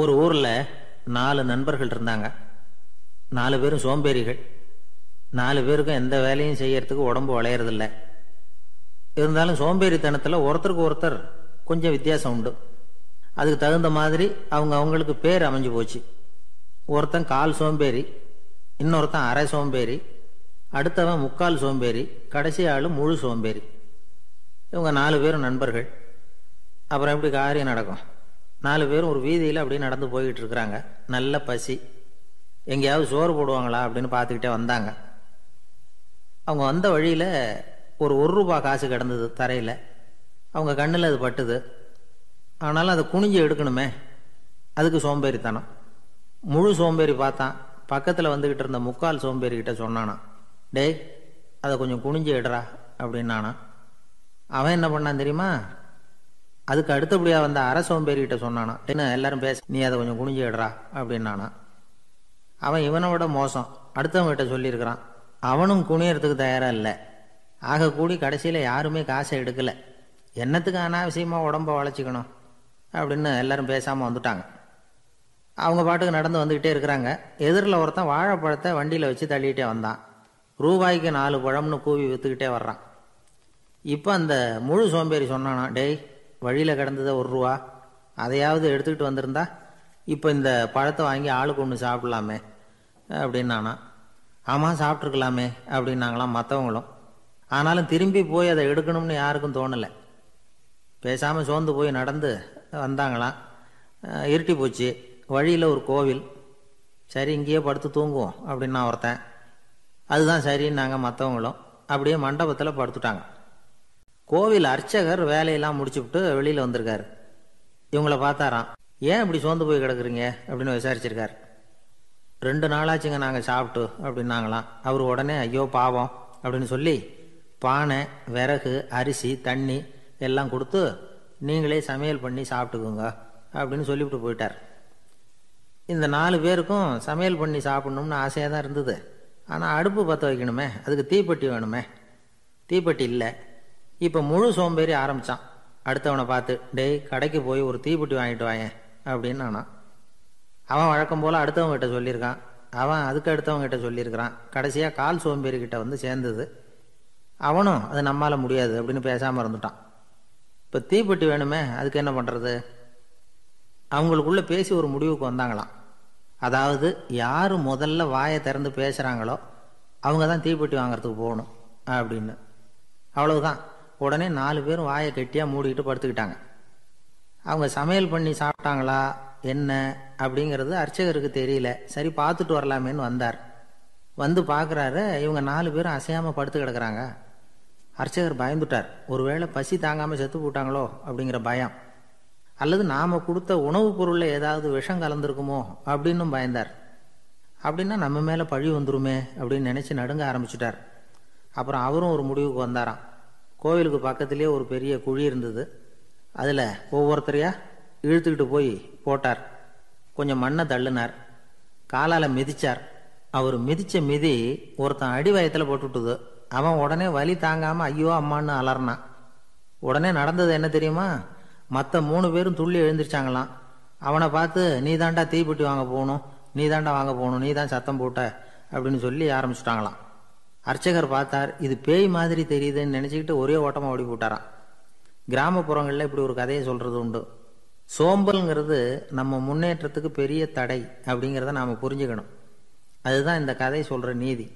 ஒரு ஊரில் நாலு நண்பர்கள் இருந்தாங்க. நாலு பேரும் சோம்பேறிகள். நாலு பேருக்கும் எந்த வேலையும் செய்யறதுக்கு உடம்பு வளையறதில்ல. இருந்தாலும் சோம்பேறித்தனத்தில் ஒருத்தருக்கு ஒருத்தர் கொஞ்சம் வித்தியாசம் உண்டு. அதுக்கு தகுந்த மாதிரி அவங்க அவங்களுக்கு பேர் அமைஞ்சு போச்சு. ஒருத்தன் கால் சோம்பேறி இன்னொருத்தன் அரை சோம்பேறி அடுத்தவன் முக்கால் சோம்பேறி கடைசி ஆள் முழு சோம்பேறி. இவங்க நாலு பேரும் நண்பர்கள். அப்புறம் எப்படி காரியம் நடக்கும்? நாலு பேரும் ஒரு வீதியில் அப்படியே நடந்து போய்கிட்டு இருக்கிறாங்க நல்ல பசி. எங்கேயாவது சோறு போடுவாங்களா அப்படின்னு பார்த்துக்கிட்டே வந்தாங்க. அவங்க வந்த வழியில் ஒரு ஒரு ரூபா காசு கிடந்தது தரையில். அவங்க கண்ணில் அது பட்டுது. ஆனாலும் அதை குனிஞ்சு எடுக்கணுமே. அதுக்கு சோம்பேறித்தனம். முழு சோம்பேறி பார்த்தான். பக்கத்தில் வந்துக்கிட்டு இருந்த முக்கால் சோம்பேறி கிட்ட சொன்னானா டேய் அதை கொஞ்சம் குனிஞ்சு எடுறா அப்படின்னானா அவன் என்ன பண்ணான் தெரியுமா? அதுக்கு அடுத்தபடியாக வந்த அரை சோம்பேறி சொன்னானா என்ன எல்லாரும் பேச நீ அதை கொஞ்சம் குனிஞ்சிடுறா அப்படின்னானா. அவன் இவனை விட மோசம். அடுத்தவங்கிட்ட சொல்லியிருக்கிறான் அவனும் குனியறதுக்கு தயாராக இல்லை. ஆக கூடி கடைசியில் யாருமே காசை எடுக்கலை. என்னத்துக்கு அனாவசியமாக உடம்ப வளைச்சிக்கணும்? அப்படின்னு எல்லாரும் பேசாமல் வந்துட்டாங்க. அவங்க பாட்டுக்கு நடந்து வந்துக்கிட்டே இருக்கிறாங்க. எதிரில் ஒருத்தன் வாழைப்பழத்தை வண்டியில் வச்சு தள்ளிக்கிட்டே வந்தான். ரூபாய்க்கு நாலு பழம்னு கூவி விற்றுக்கிட்டே வர்றான். இப்போ அந்த முழு சோம்பேறி சொன்னானா டேய் வழியில் கிடந்ததை ஒரு ரூபா அதையாவது எடுத்துக்கிட்டு வந்திருந்தா இப்போ இந்த பழத்தை வாங்கி ஆளுக்கு ஒன்று சாப்பிடலாமே அப்படின்னானா. ஆமாம் சாப்பிட்ருக்கலாமே அப்படின்னாங்களாம் மற்றவங்களும் ஆனாலும் திரும்பி போய் அதை எடுக்கணும்னு யாருக்கும் தோணலை. பேசாமல் சோர்ந்து போய் நடந்து வந்தாங்களாம். இருட்டி போச்சு. வழியில் ஒரு கோவில். சரி இங்கேயே படுத்து தூங்குவோம் அப்படின்னா ஒருத்தன். அதுதான் சரின்னாங்க மற்றவங்களும் அப்படியே மண்டபத்தில் படுத்துட்டாங்க. கோவில் அர்ச்சகர் வேலையெல்லாம் முடிச்சுவிட்டு வெளியில் வந்திருக்காரு. இவங்கள பார்த்தாராம். ஏன் இப்படி சோர்ந்து போய் கிடக்குறீங்க? அப்படின்னு விசாரிச்சிருக்காரு. ரெண்டு நாளாச்சுங்க நாங்கள் சாப்பிட்டு அப்படின்னாங்களாம். அவர் உடனே ஐயோ பாவம் அப்படின்னு சொல்லி பானை விறகு அரிசி தண்ணி எல்லாம் கொடுத்து நீங்களே சமையல் பண்ணி சாப்பிட்டுக்குங்க அப்படின்னு சொல்லிவிட்டு போயிட்டார். இந்த நாலு பேருக்கும் சமையல் பண்ணி சாப்பிட்ணும்னு ஆசையாக தான் இருந்தது. ஆனால் அடுப்பு பற்ற வைக்கணுமே அதுக்கு தீப்பெட்டி வேணுமே. தீப்பெட்டி இல்லை. இப்போ முழு சோம்பேறி ஆரம்பித்தான் அடுத்தவனை பார்த்து டேய் கடைக்கு போய் ஒரு தீப்பெட்டி வாங்கிட்டு வாயேன் அப்படின்னு நானான் அவன் வழக்கம் போல் அடுத்தவங்ககிட்ட சொல்லியிருக்கான். அவன் அதுக்கு அடுத்தவங்ககிட்ட சொல்லியிருக்கிறான். கடைசியாக கால் சோம்பேறி கிட்ட வந்து சேர்ந்தது. அவனும் அது நம்மால் முடியாது அப்படின்னு பேசாமல் இருந்துட்டான். இப்போ தீப்பெட்டி வேணுமே அதுக்கு என்ன பண்ணுறது அவங்களுக்குள்ள பேசி ஒரு முடிவுக்கு வந்தாங்களாம். அதாவது யார் முதல்ல வாயை திறந்து பேசுகிறாங்களோ அவங்க தான் தீப்பெட்டி வாங்குறதுக்கு போகணும் அப்படின்னு. அவ்வளவுதான். உடனே நாலு பேரும் வாயை கெட்டியாக மூடிக்கிட்டு படுத்துக்கிட்டாங்க. அவங்க சமையல் பண்ணி சாப்பிட்டாங்களா? என்ன? அப்படிங்கிறது அர்ச்சகருக்கு தெரியல. சரி பார்த்துட்டு வரலாமேன்னு வந்தார். வந்து பார்க்குறாரு இவங்க நாலு பேரும் அசையாமல் படுத்து கிடக்குறாங்க. அர்ச்சகர் பயந்துட்டார். ஒருவேளை பசி தாங்காமல் செத்து போட்டாங்களோ அப்படிங்கிற பயம். அல்லது நாம் கொடுத்த உணவுப் பொருளில் ஏதாவது விஷம் கலந்துருக்குமோ அப்படின்னும் பயந்தார். அப்படின்னா நம்ம மேலே பழி வந்துருமே அப்படின்னு நினச்சி நடுங்க ஆரம்பிச்சிட்டார். அப்புறம் அவரும் ஒரு முடிவுக்கு வந்தாராம். கோவிலுக்கு பக்கத்துலேயே ஒரு பெரிய குழி இருந்தது. அதில் ஒவ்வொருத்தரையா இழுத்துக்கிட்டு போய் போட்டார். கொஞ்சம் மண்ணை தள்ளினார். காலால் மிதிச்சார். அவர் மிதிச்ச மிதி ஒருத்தன் அடி வயத்தில் போட்டுவிட்டுது. அவன் உடனே வலி தாங்காமல் ஐயோ அம்மான்னு அலறினான். உடனே நடந்தது என்ன தெரியுமா? மற்ற மூணு பேரும் துள்ளி எழுந்திருச்சாங்களாம். அவனை பார்த்து நீ தாண்டா தீப்பெட்டி வாங்க போகணும். நீ தாண்டா வாங்க போகணும். நீ தான் சத்தம் போட்ட. அப்படின்னு சொல்லி ஆரம்பிச்சிட்டாங்களாம். அர்ச்சகர் பார்த்தார் இது பேய் மாதிரி தெரியுதுன்னு நினச்சிக்கிட்டு ஒரே ஓட்டமாக ஓடி போட்டாராம். கிராமப்புறங்களில் இப்படி ஒரு கதையை சொல்கிறது உண்டு. சோம்பல்ங்கிறது நம்ம முன்னேற்றத்துக்கு பெரிய தடை அப்படிங்கிறத நாம் புரிஞ்சுக்கணும். அதுதான் இந்த கதை சொல்கிற நீதி.